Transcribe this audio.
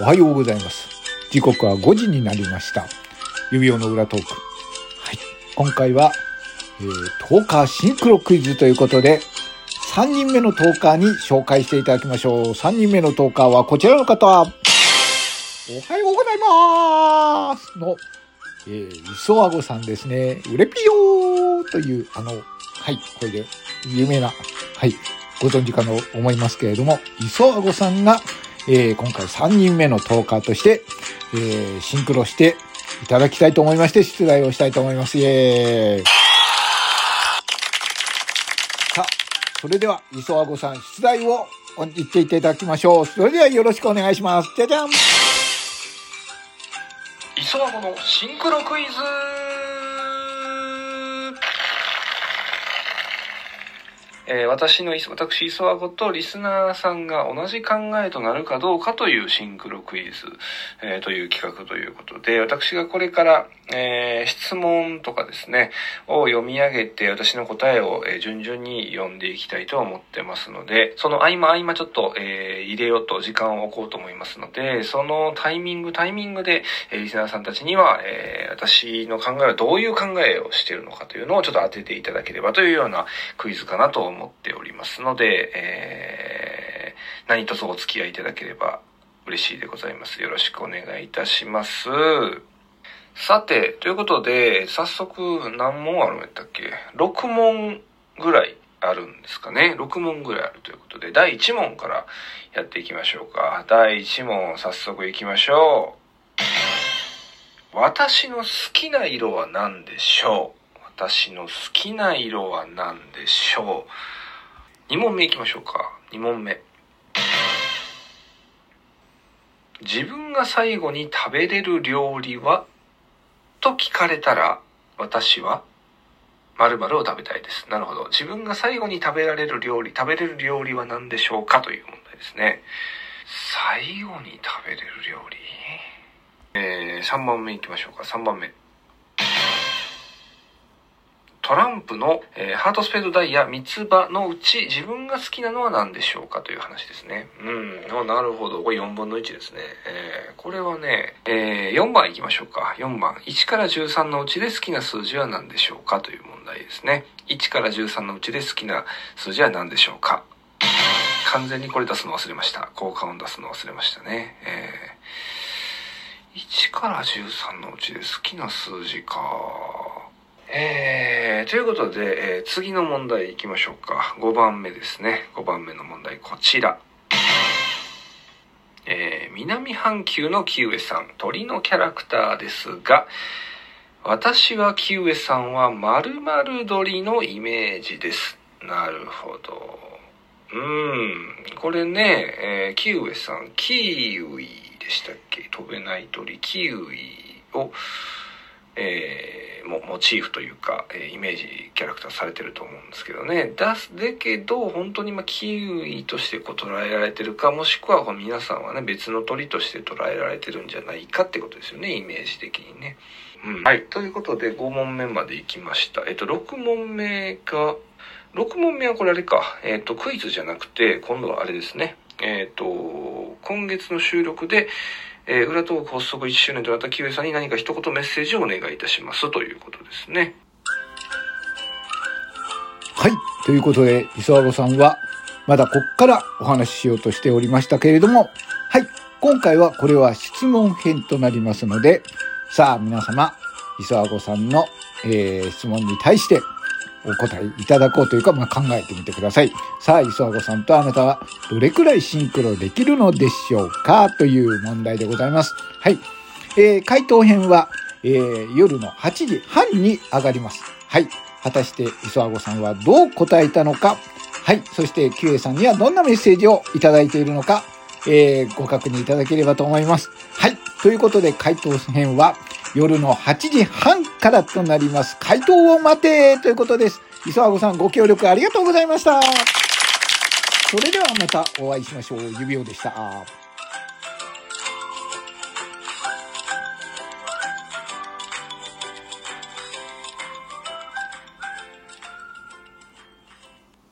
おはようございます。時刻は5時になりました。指輪の裏トーク。はい。今回は、えー、トーカーシンクロクイズということで、3人目のトーカーに紹介していただきましょう。3人目のトーカーはこちらの方。おはようございますの、えー、磯あごさんですね。うれぴよーという、あの、はい、これで有名な、はい、ご存知かと思いますけれども、磯あごさんが、えー、今回3人目のトーカーとして、えー、シンクロしていただきたいと思いまして、出題をしたいと思います。イエーイ。さあ、それでは、磯あごさん、出題を言っていただきましょう。それではよろしくお願いします。じゃじゃん磯和子のシンクロクイズえー、私の私磯和子とリスナーさんが同じ考えとなるかどうかというシンクロクイズ、えー、という企画ということで私がこれから、えー、質問とかですねを読み上げて私の答えを、え、順々に読んでいきたいと思ってますのでその合間合間ちょっと、え、入れようと時間を置こうと思いますのでそのタイミングタイミングで、え、リスナーさんたちには、え、私の考えはどういう考えをしているのかというのをちょっと当てていただければというようなクイズかなと思っておりますので、えー、何卒お付き合いいただければ嬉しいでございます。よろしくお願いいたします。さて、ということで、早速何問あるんやったっけ ?6 問ぐらいあるんですかね。6問ぐらいあるということで、第1問からやっていきましょうか。第1問、早速いきましょう。私の好きな色は何でしょう？私の好きな色は何でしょう ?2 問目いきましょうか。2問目。自分が最後に食べれる料理は？と聞かれたら、私は〇〇を食べたいです。なるほど。自分が最後に食べられる料理、食べれる料理は何でしょうか？という問題ですね。最後に食べれる料理？えー、3番目いきましょうか。3番目。トランプの、えー、ハートスペードダイヤ三つ葉のうち自分が好きなのは何でしょうか？という話ですね。うん。なるほど。これ4分の1ですね。えー、これはね、えー、4番いきましょうか。4番。1から13のうちで好きな数字は何でしょうか？という問題ですね。1から13のうちで好きな数字は何でしょうか？完全にこれ出すの忘れました。効果音出すの忘れましたね。えー、1から13のうちで好きな数字か。えー、ということで、えー、次の問題いきましょうか。5番目ですね。5番目の問題、こちら。えー、南半球のキウエさん、鳥のキャラクターですが、私はキウエさんは〇〇鳥のイメージです。なるほど。うん、これね、えー、キウエさん、キーウイでしたっけ？飛べない鳥、キウイを、えー、もモチーフというか、えー、イメージキャラクターされてると思うんですけどねだだけど本当にまあキウイとしてこう捉えられてるかもしくはこう皆さんはね別の鳥として捉えられてるんじゃないかってことですよねイメージ的にね。うん、はいということで5問目までいきました。えっと6問目が6問目はこれあれか、えっとクイズじゃなくて今度はあれですね。えっと今月の収録でえー、裏トーク発足1周年となったキウエさんに何か一言メッセージをお願いいたしますということですね。はい。ということで、磯和子さんは、まだこっからお話ししようとしておりましたけれども、はい。今回はこれは質問編となりますので、さあ皆様、磯和子さんの、えー、質問に対してお答えいただこうというか、まあ、考えてみてください。さあ、磯和子さんとあなたはどれくらいシンクロできるのでしょうか？という問題でございます。はい。えー、回答編は、えー、夜の8時半に上がります。はい。果たして磯和子さんはどう答えたのか？はい。そして、キュエさんにはどんなメッセージをいただいているのか、えー、ご確認いただければと思います。はい。ということで、回答編は、夜の8時半からとなります。回答を待てということです。磯和子さんご協力ありがとうございました。それではまたお会いしましょう。指輪でした。